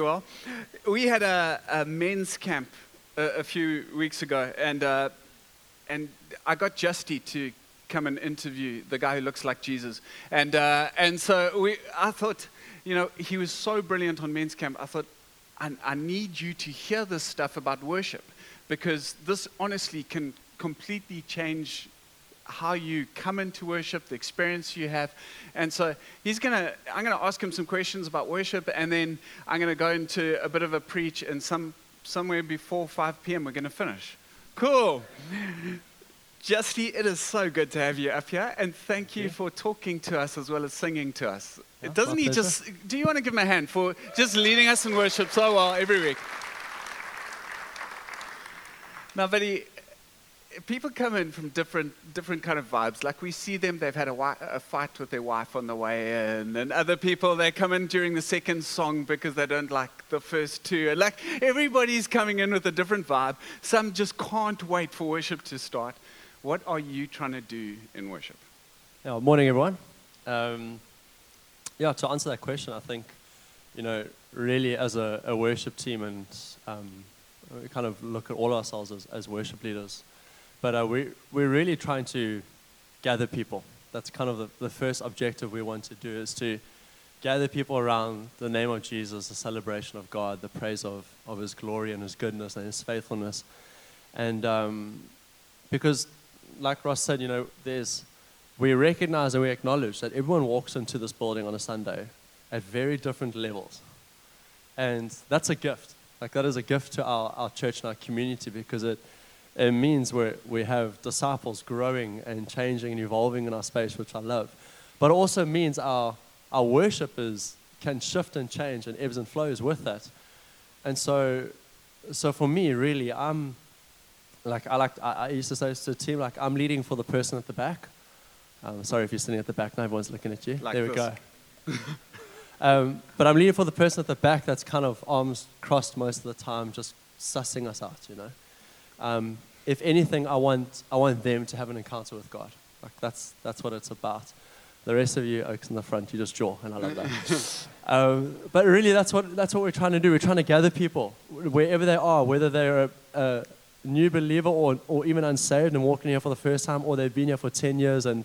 Well, we had a, a men's camp a, a few weeks ago, and uh, and I got Justy to come and interview the guy who looks like Jesus, and uh, and so we, I thought, you know, he was so brilliant on men's camp. I thought, I, I need you to hear this stuff about worship, because this honestly can completely change how you come into worship, the experience you have. And so he's gonna, I'm gonna ask him some questions about worship, and then I'm gonna go into a bit of a preach, and some somewhere before 5 p.m. we're gonna finish. Cool. Justy, it is so good to have you up here, and thank you Yeah. for talking to us as well as singing to us. Yeah, Doesn't he pleasure. just? Do you want to give him a hand for just leading us in worship so well every week? Now, he, people come in from different different kind of vibes. Like we see them, they've had a, wi- a fight with their wife on the way in, and other people they come in during the second song because they don't like the first two. And like everybody's coming in with a different vibe. Some just can't wait for worship to start. What are you trying to do in worship? Yeah, morning, everyone. Um, yeah, to answer that question, I think, you know, really as a, a worship team, and um, we kind of look at all ourselves as, as worship leaders, but uh, we, we're really trying to gather people. That's kind of the, the first objective we want to do is to gather people around the name of Jesus, the celebration of God, the praise of, of His glory and His goodness and His faithfulness. And um, because, like Ross said, you know, there's we recognize and we acknowledge that everyone walks into this building on a Sunday at very different levels. And that's a gift. Like, that is a gift to our, our church and our community because it, it means we we have disciples growing and changing and evolving in our space, which I love. But it also means our, our worship is, can shift and change and ebbs and flows with that. And so, so for me, really, I'm like I like I, I used to say to the team like I'm leading for the person at the back. Um, sorry if you're sitting at the back, no everyone's looking at you. Like there we this. go. um, but I'm leading for the person at the back that's kind of arms crossed most of the time, just sussing us out. You know. Um, if anything, I want I want them to have an encounter with God. Like that's that's what it's about. The rest of you oaks in the front, you just jaw, and I love that. um, but really, that's what that's what we're trying to do. We're trying to gather people wherever they are, whether they're a, a new believer or, or even unsaved and walking here for the first time, or they've been here for 10 years and,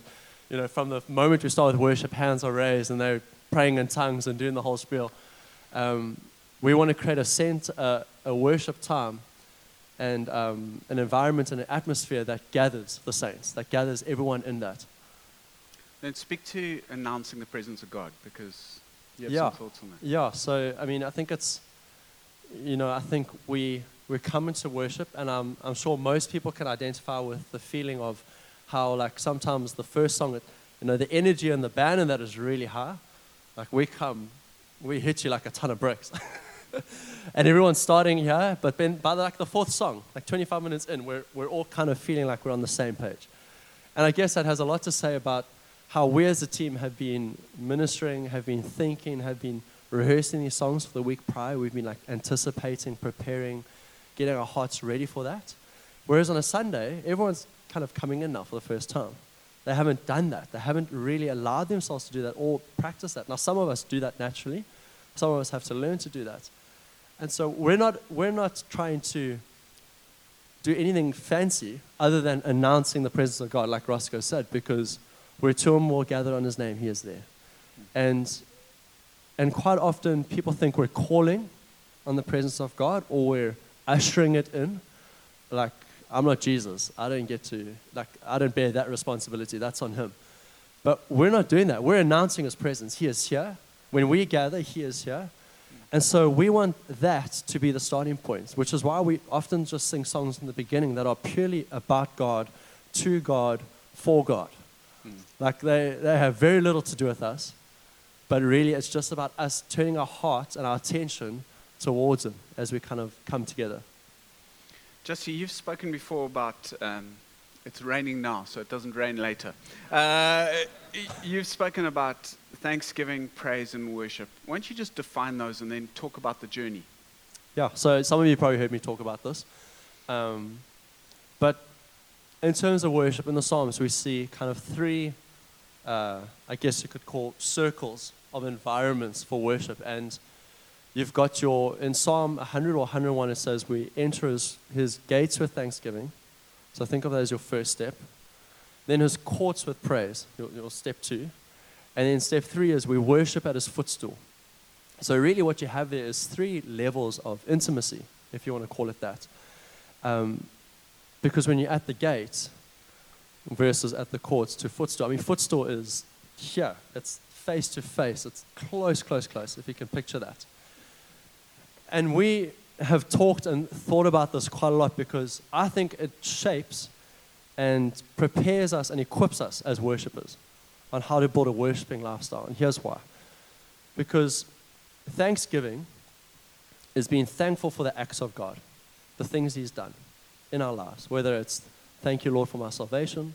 you know, from the moment we start with worship, hands are raised and they're praying in tongues and doing the whole spiel. Um, we want to create a sense, uh, a worship time and um, an environment and an atmosphere that gathers the saints, that gathers everyone in that. Then speak to announcing the presence of God because you have Yeah. some thoughts on that. Yeah, so I mean, I think it's, you know, I think we we come into worship, and I'm I'm sure most people can identify with the feeling of how like sometimes the first song, it- you know, the energy and the band in that is really high. Like we come, we hit you like a ton of bricks, and everyone's starting here, but then by like the fourth song, like 25 minutes in, we're we're all kind of feeling like we're on the same page, and I guess that has a lot to say about how we as a team have been ministering, have been thinking, have been rehearsing these songs for the week prior. We've been like anticipating, preparing, getting our hearts ready for that. Whereas on a Sunday, everyone's kind of coming in now for the first time. They haven't done that. They haven't really allowed themselves to do that or practice that. Now, some of us do that naturally. Some of us have to learn to do that. And so we're not, we're not trying to do anything fancy other than announcing the presence of God, like Roscoe said, because where two or more gathered on his name, he is there. And, and quite often people think we're calling on the presence of God or we're ushering it in. Like, I'm not Jesus. I don't get to, like, I don't bear that responsibility. That's on him. But we're not doing that. We're announcing his presence. He is here. When we gather, he is here. And so we want that to be the starting point, which is why we often just sing songs in the beginning that are purely about God, to God, for God. Like they, they have very little to do with us, but really it's just about us turning our hearts and our attention towards Him as we kind of come together. Justy, you've spoken before about um, it's raining now, so it doesn't rain later. Uh, you've spoken about thanksgiving, praise, and worship. Why don't you just define those and then talk about the journey? Yeah, so some of you probably heard me talk about this. Um, but in terms of worship in the Psalms, we see kind of three, uh, I guess you could call circles of environments for worship. And You've got your, in Psalm 100 or 101, it says, We enter his, his gates with thanksgiving. So think of that as your first step. Then his courts with praise, your, your step two. And then step three is we worship at his footstool. So, really, what you have there is three levels of intimacy, if you want to call it that. Um, because when you're at the gate versus at the courts to footstool, I mean, footstool is here, it's face to face, it's close, close, close, if you can picture that. And we have talked and thought about this quite a lot because I think it shapes and prepares us and equips us as worshippers on how to build a worshiping lifestyle. And here's why. Because thanksgiving is being thankful for the acts of God, the things He's done in our lives, whether it's thank you, Lord, for my salvation,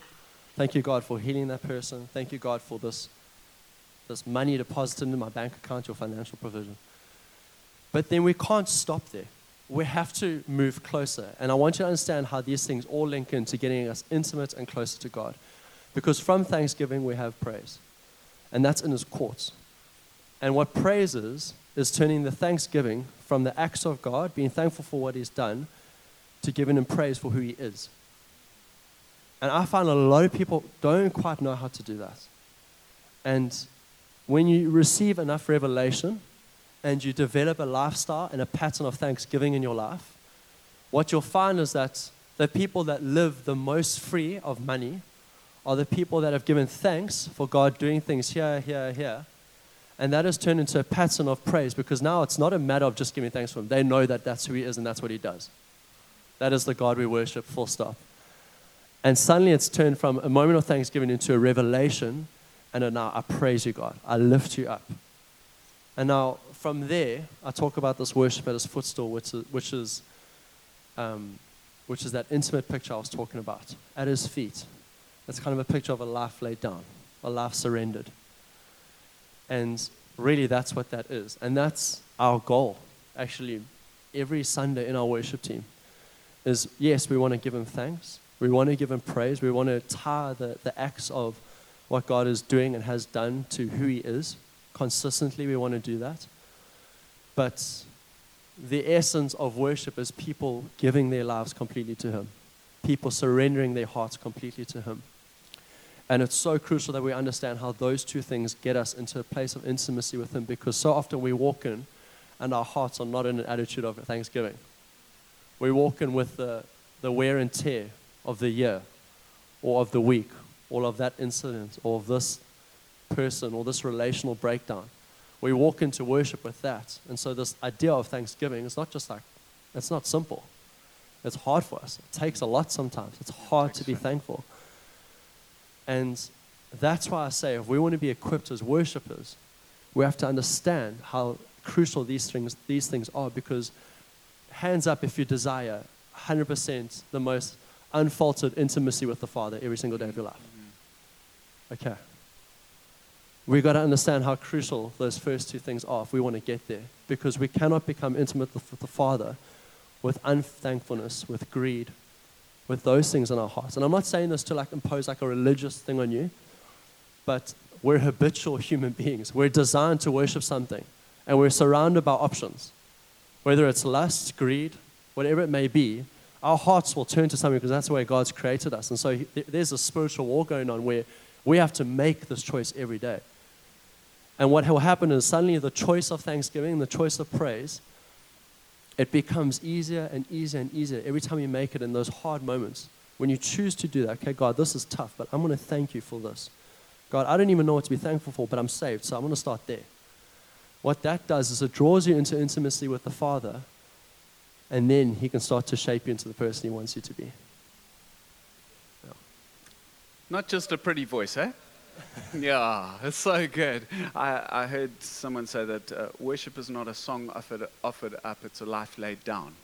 thank you, God, for healing that person, thank you, God, for this, this money deposited in my bank account, your financial provision. But then we can't stop there. We have to move closer. And I want you to understand how these things all link into getting us intimate and closer to God. Because from thanksgiving, we have praise. And that's in His courts. And what praise is, is turning the thanksgiving from the acts of God, being thankful for what He's done, to giving Him praise for who He is. And I find a lot of people don't quite know how to do that. And when you receive enough revelation, and you develop a lifestyle and a pattern of thanksgiving in your life, what you'll find is that the people that live the most free of money are the people that have given thanks for God doing things here, here, here. And that has turned into a pattern of praise because now it's not a matter of just giving thanks for Him. They know that that's who He is and that's what He does. That is the God we worship, full stop. And suddenly it's turned from a moment of thanksgiving into a revelation. And now I praise you, God. I lift you up. And now from there, I talk about this worship at his footstool, which is, which is, um, which is that intimate picture I was talking about. At his feet. It's kind of a picture of a life laid down, a life surrendered. And really, that's what that is. And that's our goal, actually, every Sunday in our worship team. Is yes, we want to give him thanks. We want to give him praise. We want to tie the, the acts of what God is doing and has done to who he is. Consistently, we want to do that. But the essence of worship is people giving their lives completely to Him, people surrendering their hearts completely to Him. And it's so crucial that we understand how those two things get us into a place of intimacy with Him because so often we walk in and our hearts are not in an attitude of thanksgiving. We walk in with the, the wear and tear of the year or of the week, or of that incident, or of this person, or this relational breakdown we walk into worship with that. And so, this idea of thanksgiving is not just like, it's not simple. It's hard for us. It takes a lot sometimes. It's hard to be thankful. And that's why I say if we want to be equipped as worshipers, we have to understand how crucial these things, these things are because hands up if you desire 100% the most unfaltered intimacy with the Father every single day of your life. Mm-hmm. Okay we've got to understand how crucial those first two things are if we want to get there. Because we cannot become intimate with the Father with unthankfulness, with greed, with those things in our hearts. And I'm not saying this to like impose like a religious thing on you, but we're habitual human beings. We're designed to worship something, and we're surrounded by options. Whether it's lust, greed, whatever it may be, our hearts will turn to something because that's the way God's created us. And so there's a spiritual war going on where we have to make this choice every day. And what will happen is suddenly the choice of thanksgiving, the choice of praise, it becomes easier and easier and easier every time you make it in those hard moments. When you choose to do that, okay, God, this is tough, but I'm going to thank you for this. God, I don't even know what to be thankful for, but I'm saved, so I'm going to start there. What that does is it draws you into intimacy with the Father, and then He can start to shape you into the person He wants you to be. Yeah. Not just a pretty voice, eh? yeah, it's so good. I, I heard someone say that uh, worship is not a song offered, offered up, it's a life laid down.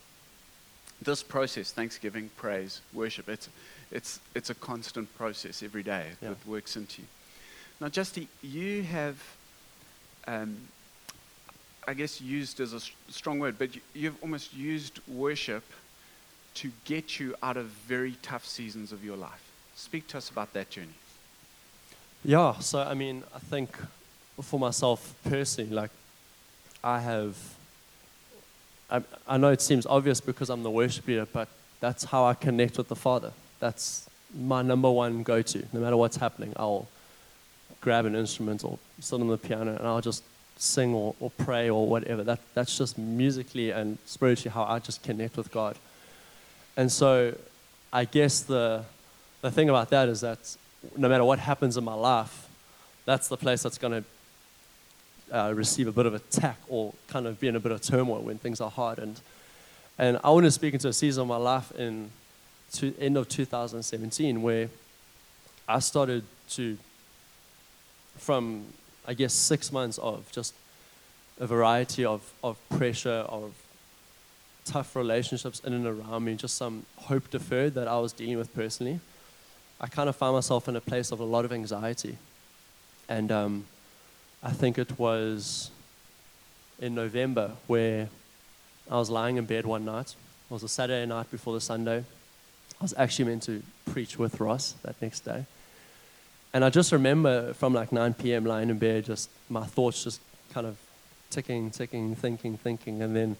This process, thanksgiving, praise, worship, it's, it's, it's a constant process every day yeah. that works into you. Now, Justy, you have, um, I guess, used as a strong word, but you, you've almost used worship to get you out of very tough seasons of your life. Speak to us about that journey. Yeah, so I mean, I think for myself personally, like I have I, I know it seems obvious because I'm the worship leader, but that's how I connect with the Father. That's my number one go to. No matter what's happening, I'll grab an instrument or sit on the piano and I'll just sing or, or pray or whatever. That, that's just musically and spiritually how I just connect with God. And so I guess the, the thing about that is that no matter what happens in my life, that's the place that's going to uh, receive a bit of attack or kind of be in a bit of turmoil when things are hard. And, and I want to speak into a season of my life in to end of 2017 where I started to, from I guess six months of just a variety of, of pressure, of tough relationships in and around me, just some hope deferred that I was dealing with personally. I kind of found myself in a place of a lot of anxiety. And um, I think it was in November where I was lying in bed one night. It was a Saturday night before the Sunday. I was actually meant to preach with Ross that next day. And I just remember from like 9 p.m. lying in bed, just my thoughts just kind of ticking, ticking, thinking, thinking. And then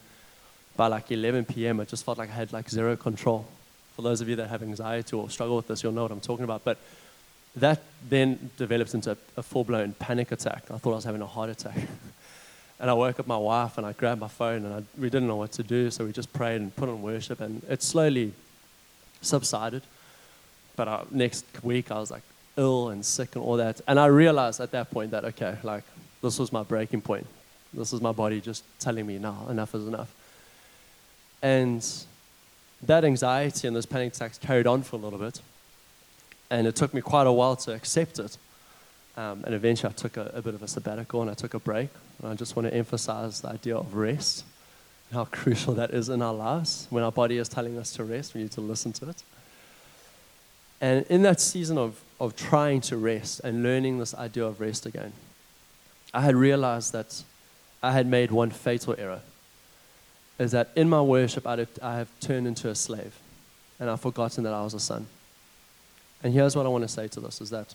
by like 11 p.m., it just felt like I had like zero control. For those of you that have anxiety or struggle with this, you'll know what I'm talking about. But that then develops into a full blown panic attack. I thought I was having a heart attack. and I woke up my wife and I grabbed my phone and I, we didn't know what to do. So we just prayed and put on worship. And it slowly subsided. But uh, next week, I was like ill and sick and all that. And I realized at that point that, okay, like, this was my breaking point. This is my body just telling me, now, enough is enough. And that anxiety and those panic attacks carried on for a little bit. And it took me quite a while to accept it. Um, and eventually, I took a, a, bit of a sabbatical and I took a break. And I just want to emphasize the idea of rest and how crucial that is in our lives. When our body is telling us to rest, we need to listen to it. And in that season of, of trying to rest and learning this idea of rest again, I had realized that I had made one fatal error. Is that in my worship, I have turned into a slave and I've forgotten that I was a son. And here's what I want to say to this is that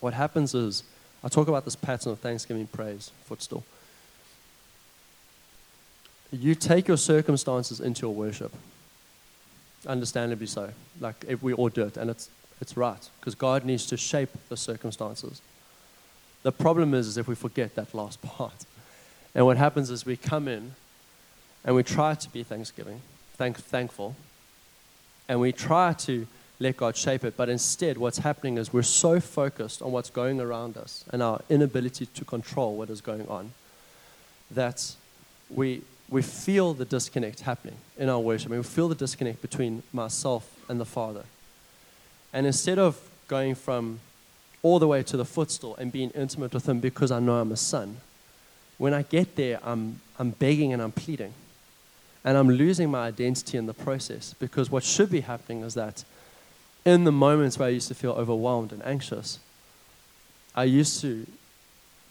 what happens is, I talk about this pattern of thanksgiving praise, footstool you take your circumstances into your worship. Understandably so. Like if we all do it, and it's it's right because God needs to shape the circumstances. The problem is, is if we forget that last part, and what happens is we come in, and we try to be thanksgiving, thank, thankful, and we try to let God shape it, but instead, what's happening is we're so focused on what's going around us and our inability to control what is going on that we we feel the disconnect happening in our worship. I mean, we feel the disconnect between myself and the Father. And instead of going from all the way to the footstool and being intimate with Him because I know I'm a son, when I get there, I'm, I'm begging and I'm pleading. And I'm losing my identity in the process because what should be happening is that in the moments where I used to feel overwhelmed and anxious, I used to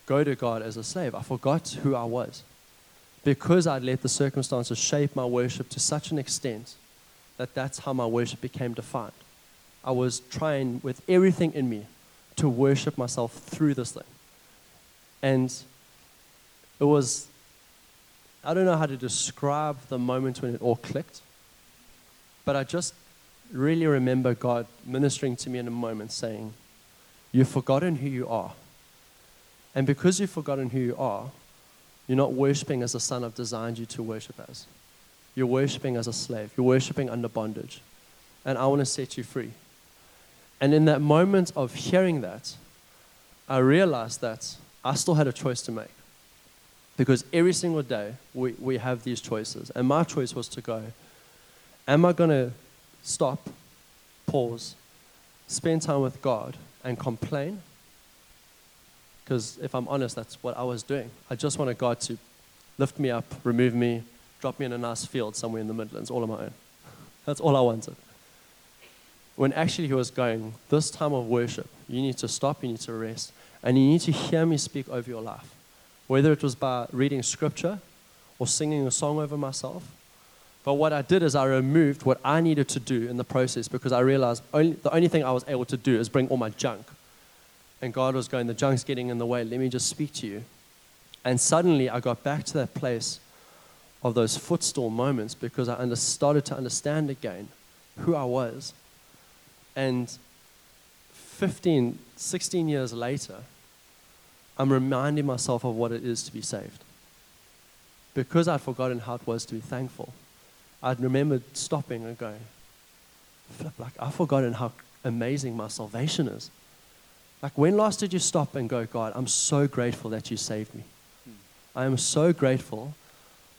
go to God as a slave. I forgot who I was because I'd let the circumstances shape my worship to such an extent that that's how my worship became defined. I was trying with everything in me to worship myself through this thing. And it was, I don't know how to describe the moment when it all clicked, but I just really remember God ministering to me in a moment saying, You've forgotten who you are. And because you've forgotten who you are, you're not worshiping as the Son I've designed you to worship as. You're worshiping as a slave. You're worshiping under bondage. And I want to set you free. And in that moment of hearing that, I realized that I still had a choice to make. Because every single day we, we have these choices. And my choice was to go, am I going to stop, pause, spend time with God, and complain? Because if I'm honest, that's what I was doing. I just wanted God to lift me up, remove me, drop me in a nice field somewhere in the Midlands, all on my own. That's all I wanted. When actually He was going, this time of worship, you need to stop, you need to rest, and you need to hear me speak over your life. Whether it was by reading scripture or singing a song over myself. But what I did is I removed what I needed to do in the process because I realized only, the only thing I was able to do is bring all my junk and God was going, The junk's getting in the way. Let me just speak to you. And suddenly I got back to that place of those footstool moments because I under, started to understand again who I was. And 15, 16 years later, I'm reminding myself of what it is to be saved. Because I'd forgotten how it was to be thankful, I'd remembered stopping and going, flip, like, I've forgotten how amazing my salvation is. Like, when last did you stop and go, God, I'm so grateful that you saved me? I am so grateful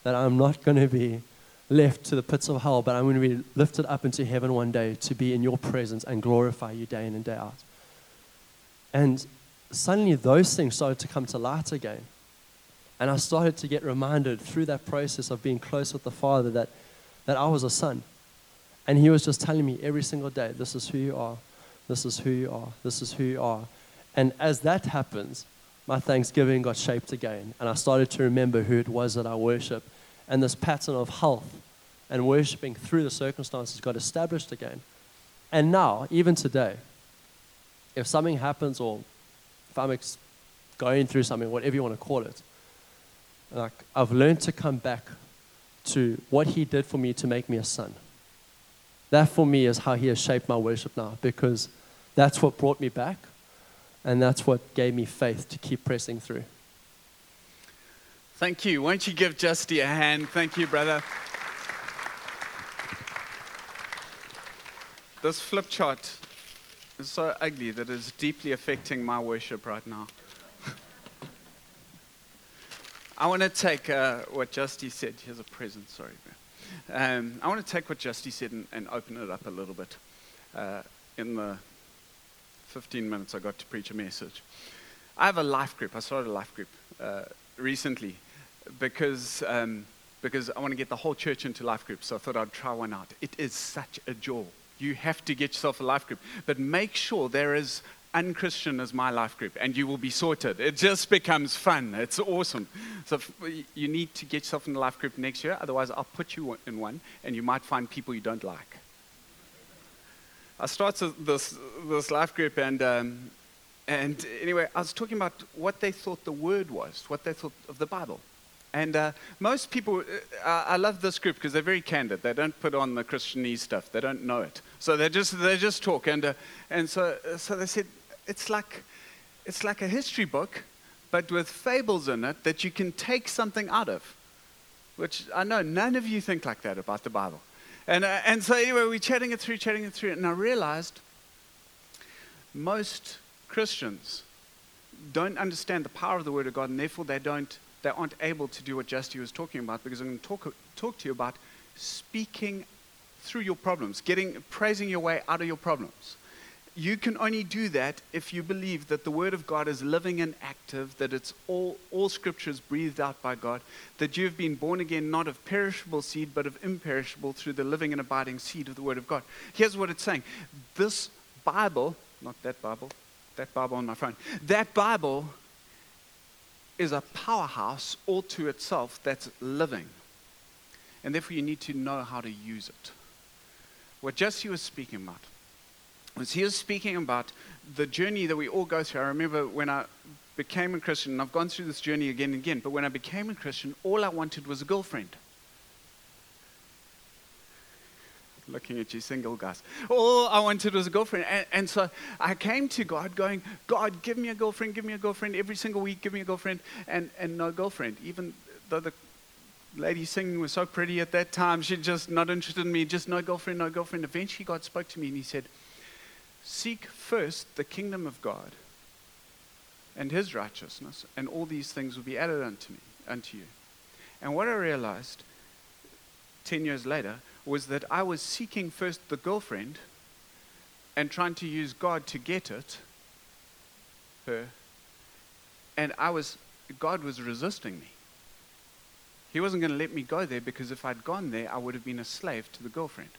that I'm not going to be left to the pits of hell, but I'm going to be lifted up into heaven one day to be in your presence and glorify you day in and day out. And suddenly those things started to come to light again. And I started to get reminded through that process of being close with the Father that, that I was a son. And He was just telling me every single day, this is who you are, this is who you are, this is who you are. And as that happens, my thanksgiving got shaped again. And I started to remember who it was that I worship. And this pattern of health and worshiping through the circumstances got established again. And now, even today, if something happens or if I'm going through something, whatever you want to call it, like I've learned to come back to what He did for me to make me a son. That for me is how He has shaped my worship now because that's what brought me back and that's what gave me faith to keep pressing through. Thank you. Won't you give Justy a hand? Thank you, brother. This flip chart is so ugly that it's deeply affecting my worship right now. I want to take uh, what Justy said. Here's a present, sorry. Um, I want to take what Justy said and, and, open it up a little bit. Uh, in the 15 minutes I got to preach a message. I have a life group. I started a life group uh, recently because, um, because I want to get the whole church into life groups. So I thought I'd try one out. It is such a joy. You have to get yourself a life group, but make sure there is unchristian as my life group, and you will be sorted. It just becomes fun. It's awesome. So you need to get yourself in a life group next year. Otherwise, I'll put you in one, and you might find people you don't like. I started this, this life group, and, um, and anyway, I was talking about what they thought the word was, what they thought of the Bible. And uh, most people, uh, I love this group because they're very candid. They don't put on the Christianese stuff. They don't know it. So they just, they just talk. And, uh, and so, so they said, it's like, it's like a history book, but with fables in it that you can take something out of. Which I know none of you think like that about the Bible. And, uh, and so, anyway, we're chatting it through, chatting it through, and I realized most Christians don't understand the power of the Word of God, and therefore they, don't, they aren't able to do what Justy was talking about, because I'm going to talk, talk to you about speaking through your problems, getting, praising your way out of your problems you can only do that if you believe that the Word of God is living and active, that it's all, all scriptures breathed out by God, that you've been born again not of perishable seed, but of imperishable through the living and abiding seed of the Word of God. Here's what it's saying this Bible, not that Bible, that Bible on my phone, that Bible is a powerhouse all to itself that's living. And therefore, you need to know how to use it. What Justy was speaking about was he was speaking about the journey that we all go through. I remember when I became a Christian, and I've gone through this journey again and again, but when I became a Christian, all I wanted was a girlfriend. Looking at you, single guys. All I wanted was a girlfriend. And, and so I came to God going, God, give me a girlfriend, give me a girlfriend. Every single week, give me a girlfriend. And, and no girlfriend. Even though the lady singing was so pretty at that time, she just not interested in me, just no girlfriend, no girlfriend. Eventually, God spoke to me and He said, Seek first the kingdom of God and his righteousness, and all these things will be added unto me, unto you. And what I realized 10 years later was that I was seeking first the girlfriend and trying to use God to get it, her. And I was, God was resisting me. He wasn't going to let me go there because if I'd gone there, I would have been a slave to the girlfriend.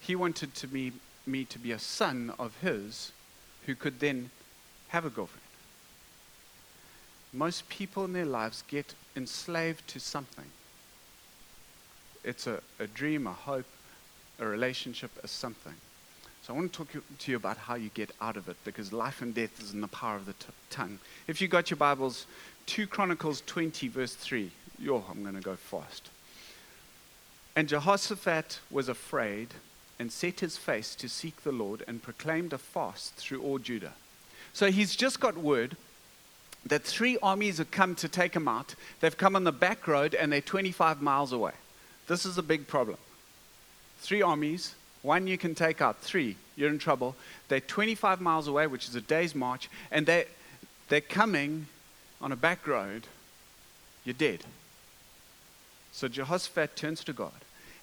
He wanted to be me to be a son of his who could then have a girlfriend. Most people in their lives get enslaved to something. It's a, a dream, a hope, a relationship, a something. So I want to talk to you about how you get out of it because life and death is in the power of the t- tongue. If you got your Bibles, 2 Chronicles 20, verse 3. Yo, I'm going to go fast. And Jehoshaphat was afraid and set his face to seek the Lord and proclaimed a fast through all Judah. So he's just got word that three armies have come to take him out. They've come on the back road and they're 25 miles away. This is a big problem. Three armies, one you can take out, three, you're in trouble. They're 25 miles away, which is a day's march, and they, they're coming on a back road. You're dead. So Jehoshaphat turns to God.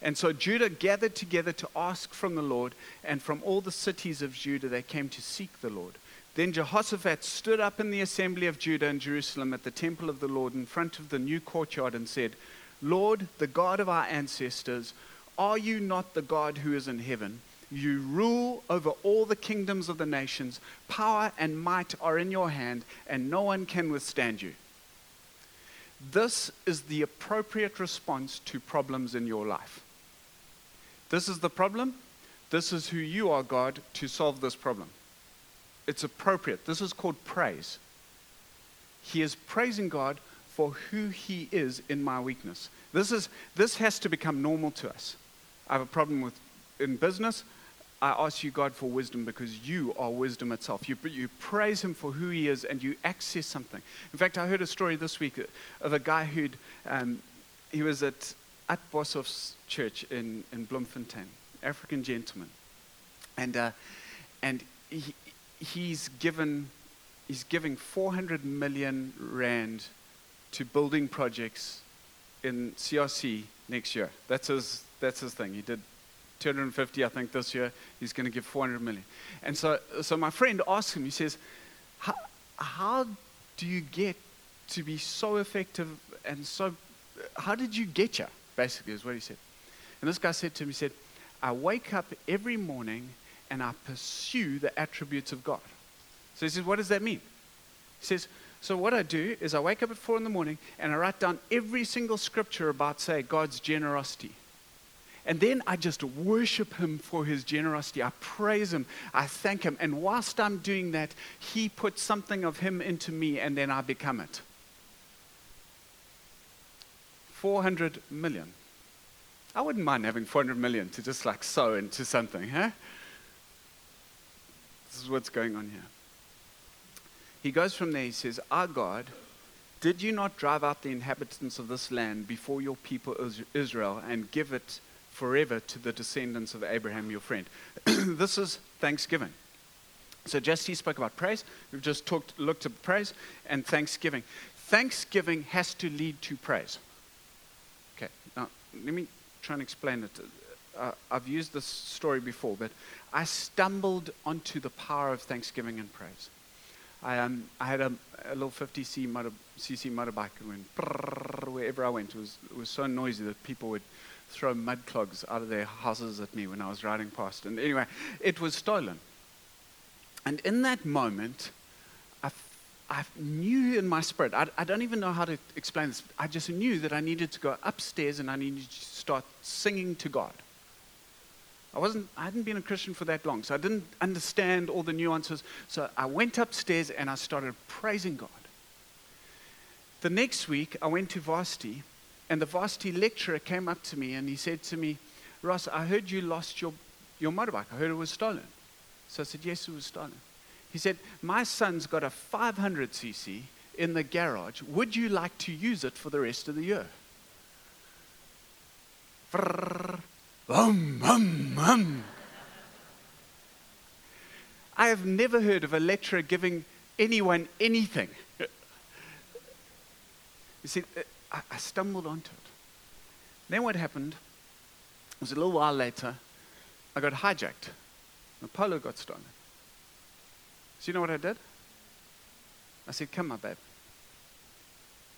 And so Judah gathered together to ask from the Lord, and from all the cities of Judah they came to seek the Lord. Then Jehoshaphat stood up in the assembly of Judah and Jerusalem at the temple of the Lord in front of the new courtyard and said, Lord, the God of our ancestors, are you not the God who is in heaven? You rule over all the kingdoms of the nations. Power and might are in your hand, and no one can withstand you. This is the appropriate response to problems in your life. This is the problem. This is who you are, God, to solve this problem. It's appropriate. This is called praise. He is praising God for who He is in my weakness. This, is, this has to become normal to us. I have a problem with in business. I ask you, God, for wisdom because you are wisdom itself. You, you praise Him for who He is and you access something. In fact, I heard a story this week of a guy who'd, um, he was at at Boshoff's church in, in Bloemfontein, African gentleman. And, uh, and he, he's, given, he's giving 400 million rand to building projects in CRC next year. That's his, that's his thing. He did 250, I think, this year. He's going to give 400 million. And so, so my friend asked him, he says, how, do you get to be so effective and so, how did you get here? basically, is what he said. And this guy said to him, he said, I wake up every morning and I pursue the attributes of God. So he says, What does that mean? He says, So what I do is I wake up at four in the morning and I write down every single scripture about, say, God's generosity. And then I just worship him for his generosity. I praise him. I thank him. And whilst I'm doing that, he puts something of him into me and then I become it. 400 million. I wouldn't mind having 400 million to just like sow into something, huh? This is what's going on here. He goes from there, he says, Our God, did you not drive out the inhabitants of this land before your people Israel and give it forever to the descendants of Abraham, your friend? this is thanksgiving. So Justy spoke about praise. We've just talked, looked at praise and thanksgiving. Thanksgiving has to lead to praise Okay, now let me try and explain it. Uh, I've used this story before, but I stumbled onto the power of thanksgiving and praise. I, um, I had a, a little 50c motor, motorbike and went wherever I went. It was, it was so noisy that people would throw mud clogs out of their houses at me when I was riding past. And anyway, it was stolen. And in that moment, I knew in my spirit, I, I, don't even know how to explain this. I just knew that I needed to go upstairs and I needed to start singing to God. I wasn't, I hadn't been a Christian for that long, so I didn't understand all the nuances. So I went upstairs and I started praising God. The next week, I went to varsity, and the varsity lecturer came up to me and he said to me, Ross, I heard you lost your, your motorbike. I heard it was stolen. So I said, Yes, it was stolen. He said, My son's got a 500cc in the garage. Would you like to use it for the rest of the year? Um, um, um. I have never heard of a lecturer giving anyone anything. You see, uh, I stumbled onto it. Then what happened was a little while later, I got hijacked. The polo got stolen. So you know what I did? I said, Come, my babe.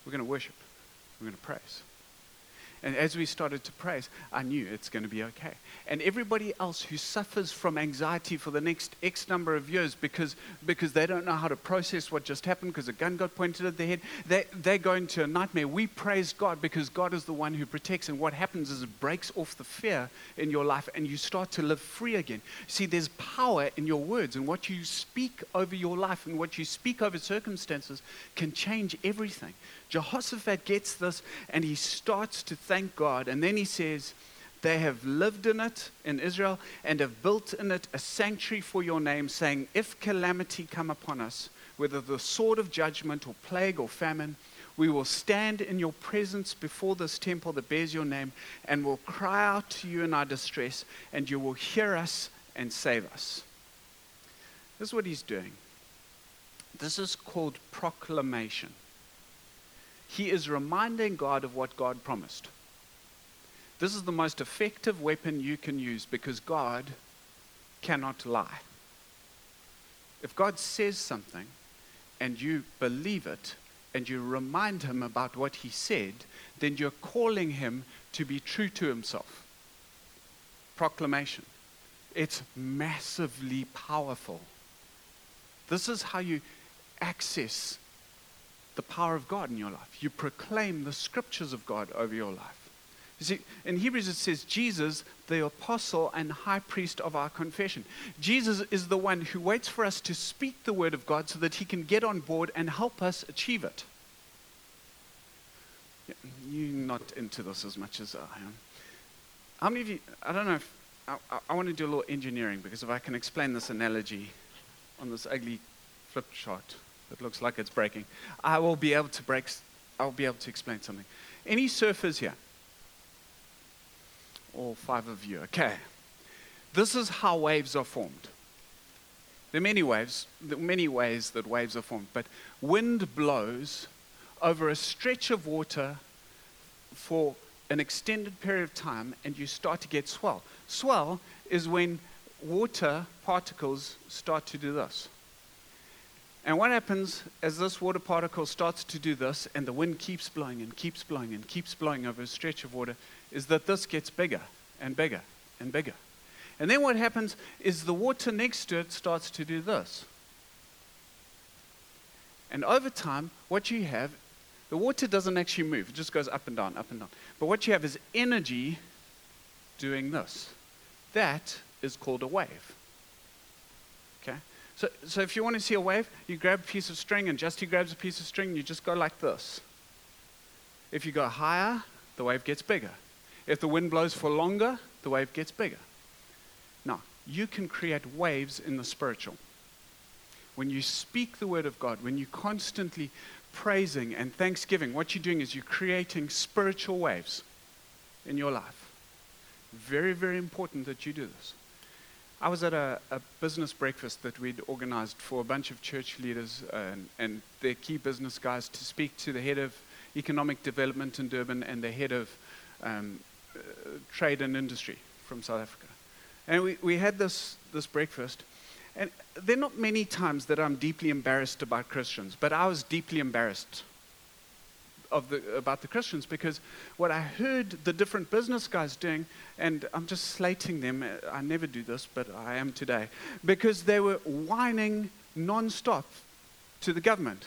We're going to worship. We're going to praise. And as we started to praise, I knew it's going to be okay. And everybody else who suffers from anxiety for the next X number of years because, because they don't know how to process what just happened because a gun got pointed at their head, they, they go into a nightmare. We praise God because God is the one who protects. And what happens is it breaks off the fear in your life and you start to live free again. See, there's power in your words, and what you speak over your life and what you speak over circumstances can change everything. Jehoshaphat gets this and he starts to thank God. And then he says, They have lived in it in Israel and have built in it a sanctuary for your name, saying, If calamity come upon us, whether the sword of judgment or plague or famine, we will stand in your presence before this temple that bears your name and will cry out to you in our distress, and you will hear us and save us. This is what he's doing. This is called proclamation. He is reminding God of what God promised. This is the most effective weapon you can use because God cannot lie. If God says something and you believe it and you remind him about what he said, then you're calling him to be true to himself. Proclamation. It's massively powerful. This is how you access the power of God in your life. You proclaim the scriptures of God over your life. You see, in Hebrews it says, Jesus, the apostle and high priest of our confession. Jesus is the one who waits for us to speak the word of God so that he can get on board and help us achieve it. You're not into this as much as I am. How many of you, I don't know if, I, I, I want to do a little engineering because if I can explain this analogy on this ugly flip chart that looks like it's breaking, I will be able to break, I'll be able to explain something. Any surfers here? All five of you, okay. This is how waves are formed. There are many waves, there are many ways that waves are formed, but wind blows over a stretch of water for an extended period of time and you start to get swell. Swell is when water particles start to do this. And what happens as this water particle starts to do this and the wind keeps blowing and keeps blowing and keeps blowing over a stretch of water is that this gets bigger and bigger and bigger. And then what happens is the water next to it starts to do this. And over time, what you have, the water doesn't actually move, it just goes up and down, up and down. But what you have is energy doing this. That is called a wave. So, so if you want to see a wave, you grab a piece of string, and Justy grabs a piece of string, you just go like this. If you go higher, the wave gets bigger. If the wind blows for longer, the wave gets bigger. Now, you can create waves in the spiritual. When you speak the word of God, when you're constantly praising and thanksgiving, what you're doing is you're creating spiritual waves in your life. Very, very important that you do this. I was at a, a, business breakfast that we'd organized for a bunch of church leaders and, and, their key business guys to speak to the head of economic development in Durban and the head of um, uh, trade and industry from South Africa. And we, we had this, this breakfast. And there are not many times that I'm deeply embarrassed about Christians, but I was deeply embarrassed of the, about the Christians because what I heard the different business guys doing, and I'm just slating them, I never do this, but I am today, because they were whining nonstop to the government.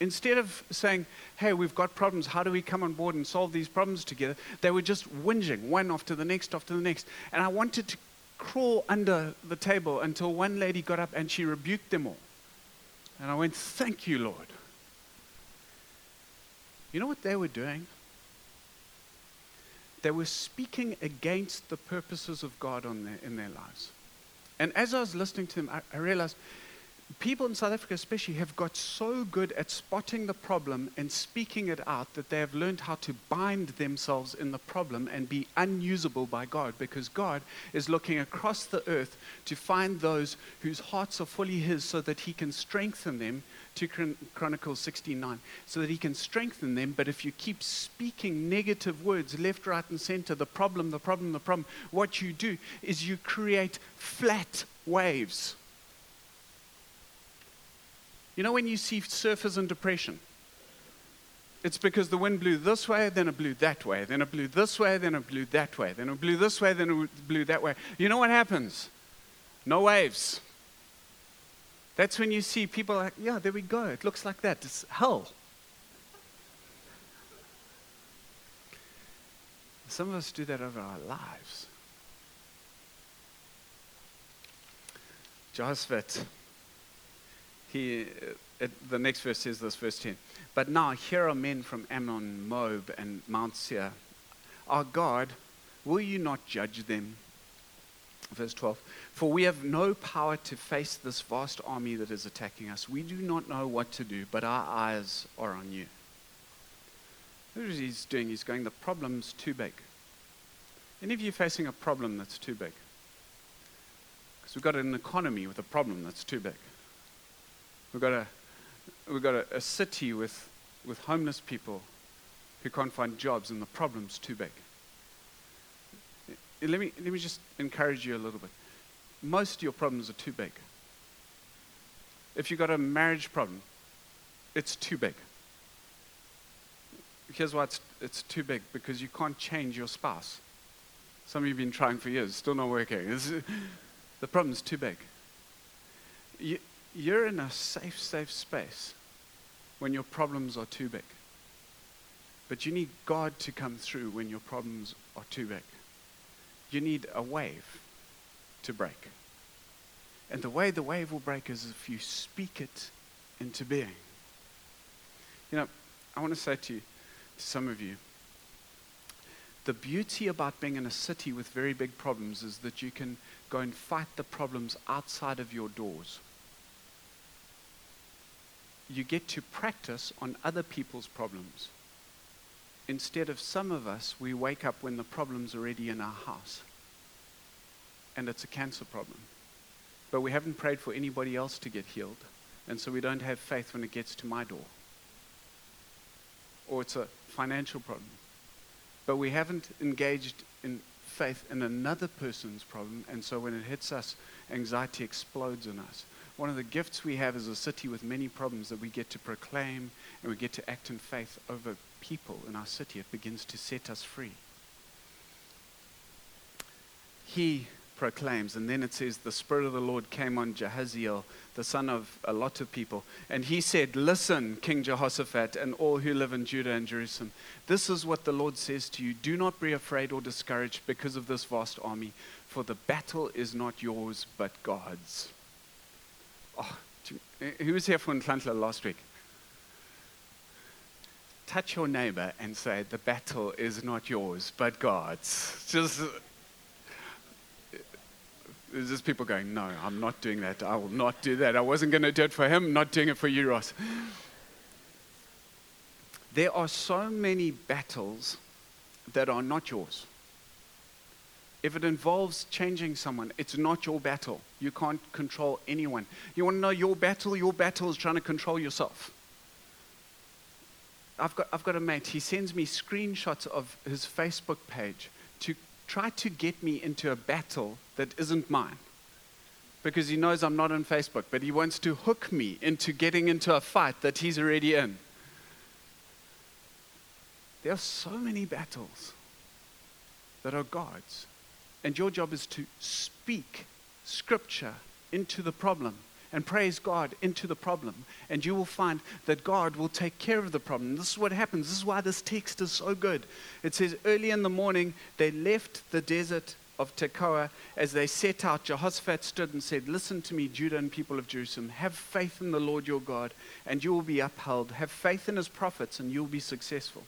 Instead of saying, hey, we've got problems, how do we come on board and solve these problems together? They were just whinging, one after the next, after the next. And I wanted to crawl under the table until one lady got up and she rebuked them all. And I went, thank you, Lord. You know what they were doing? They were speaking against the purposes of God their, in their lives. And as I was listening to them, I, I realized people in South Africa, especially, have got so good at spotting the problem and speaking it out that they have learned how to bind themselves in the problem and be unusable by God because God is looking across the earth to find those whose hearts are fully His so that He can strengthen them. 2 Chronicles 69, so that he can strengthen them. But if you keep speaking negative words left, right, and center, the problem, the problem, the problem, what you do is you create flat waves you know when you see surfers in depression? It's because the wind blew this way, then it blew that way, then it blew this way, then it blew that way, then it blew this way, then it blew that way. You know what happens? No waves. That's when you see people like, yeah, there we go. It looks like that. It's hell. Some of us do that over our lives. Jehoshaphat he, uh, it, the next verse says this, verse 10. But now here are men from Ammon, Moab, and Mount Seir. Our God, will you not judge them? Verse 12. For we have no power to face this vast army that is attacking us. We do not know what to do, but our eyes are on you. What is he's doing? He's going, the problem's too big. Any of you facing a problem that's too big? Because we've got an economy with a problem that's too big. We've got a, we've got a, a city with, with homeless people who can't find jobs, and the problem's too big. Eh, let me, let me just encourage you a little bit. Most of your problems are too big. If you've got a marriage problem, it's too big. Here's why it's, it's too big because you can't change your spouse. Some of you have been trying for years, still not working. It's, the problem's too big. You, you're in a safe, safe space when your problems are too big. But you need God to come through when your problems are too big. You need a wave to break. And the way the wave will break is if you speak it into being. You know, I want to say to you, to some of you, the beauty about being in a city with very big problems is that you can go and fight the problems outside of your doors. You get to practice on other people's problems. Instead of some of us, we wake up when the problem's already in our house. And it's a cancer problem. But we haven't prayed for anybody else to get healed. And so we don't have faith when it gets to my door. Or it's a financial problem. But we haven't engaged in faith in another person's problem. And so when it hits us, anxiety explodes in us. One of the gifts we have as a city with many problems that we get to proclaim and we get to act in faith over people in our city. It begins to set us free. He proclaims. And then it says, The Spirit of the Lord came on Jahaziel, the son of a lot of people. And he said, Listen, King Jehoshaphat, and all who live in Judah and Jerusalem. This is what the Lord says to you Do not be afraid or discouraged because of this vast army, for the battle is not yours, but God's. Oh, who was here for Ntlantla last week? Touch your neighbor and say, The battle is not yours, but God's. Just there's just people going, No, I'm not doing that. I will not do that. I wasn't going to do it for him, not doing it for you, Ross. There are so many battles that are not yours. If it involves changing someone, it's not your battle. You can't control anyone. You want to know your battle? Your battle is trying to control yourself. I've got, I've got a mate, he sends me screenshots of his Facebook page to try to get me into a battle that isn't mine because he knows I'm not on Facebook, but he wants to hook me into getting into a fight that he's already in. There are so many battles that are God's, and your job is to speak scripture into the problem and praise God into the problem. And you will find that God will take care of the problem. This is what happens. This is why this text is so good. It says, Early in the morning, they left the desert of Tekoa. As they set out, Jehoshaphat stood and said, Listen to me, Judah and people of Jerusalem. Have faith in the Lord your God, and you will be upheld. Have faith in his prophets, and you'll be successful.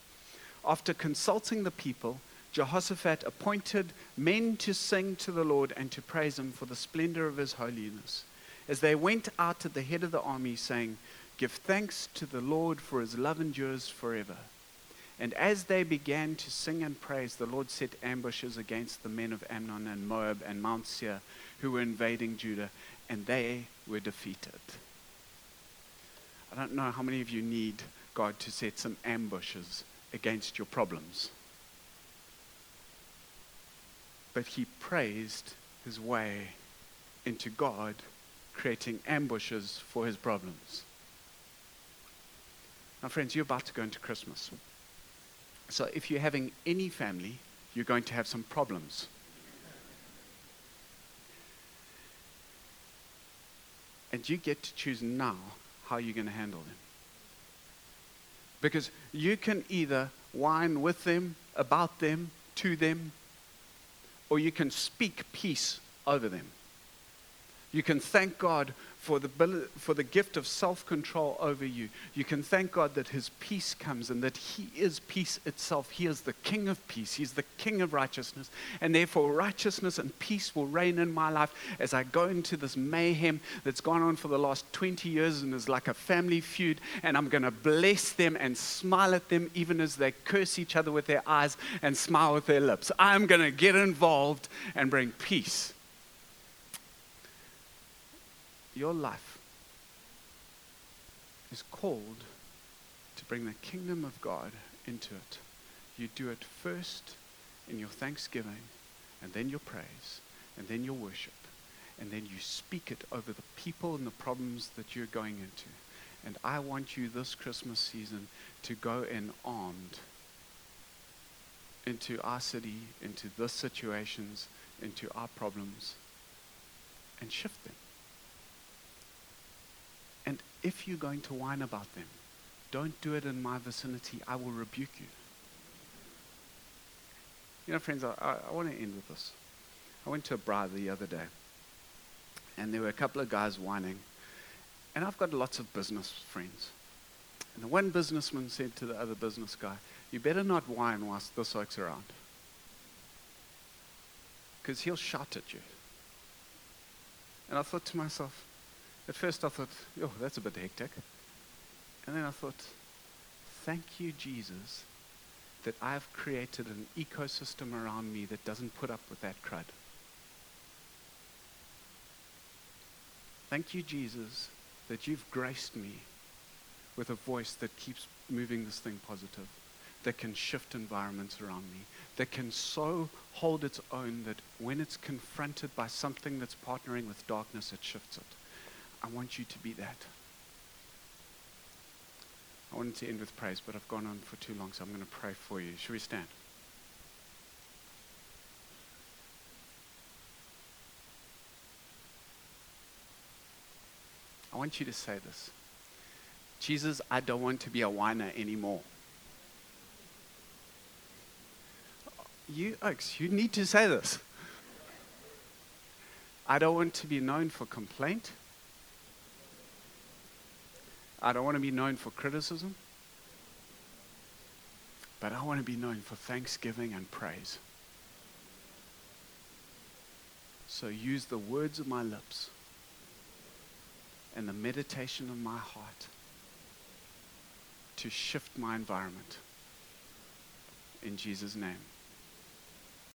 After consulting the people, Jehoshaphat appointed men to sing to the Lord and to praise him for the splendor of his holiness as they went out at the head of the army, saying, Give thanks to the Lord, for his love endures forever. And as they began to sing and praise, the Lord set ambushes against the men of Ammon and Moab and Mount Seir who were invading Judah, and they were defeated. I don't know how many of you need God to set some ambushes against your problems. But he praised his way into God creating ambushes for his problems. Now, friends, you're about to go into Christmas. So, if you're having any family, you're going to have some problems. And you get to choose now how you're going to handle them. Because you can either whine with them, about them, to them, or you can speak peace over them. You can thank God for the, for the gift of self control over you. You can thank God that His peace comes and that He is peace itself. He is the King of peace. He's the King of righteousness. And therefore, righteousness and peace will reign in my life as I go into this mayhem that's gone on for the last 20 years and is like a family feud. And I'm going to bless them and smile at them even as they curse each other with their eyes and smile with their lips. I'm going to get involved and bring peace your life is called to bring the kingdom of God into it. You do it first in your thanksgiving, and then your praise, and then your worship, and then you speak it over the people and the problems that you're going into. And I want you this Christmas season to go in armed into our city, into the situations, into our problems, and shift them. If you're going to whine about them, don't do it in my vicinity. I will rebuke you. You know, friends, I, I, I want to end with this. I went to a braai the other day, and there were a couple of guys whining. And I've got lots of business friends. And the one businessman said to the other business guy, You better not whine whilst this oak's around. Because he'll shout at you. And I thought to myself, at first I thought, oh, that's a bit hectic. And then I thought, thank you, Jesus, that I've created an ecosystem around me that doesn't put up with that crud. Thank you, Jesus, that you've graced me with a voice that keeps moving this thing positive, that can shift environments around me, that can so hold its own that when it's confronted by something that's partnering with darkness, it shifts it. I want you to be that. I wanted to end with praise, but I've gone on for too long, so I'm going to pray for you. Should we stand? I want you to say this Jesus, I don't want to be a whiner anymore. You, Oaks, you need to say this. I don't want to be known for complaint. I don't want to be known for criticism, but I want to be known for thanksgiving and praise. So use the words of my lips and the meditation of my heart to shift my environment. In Jesus' name.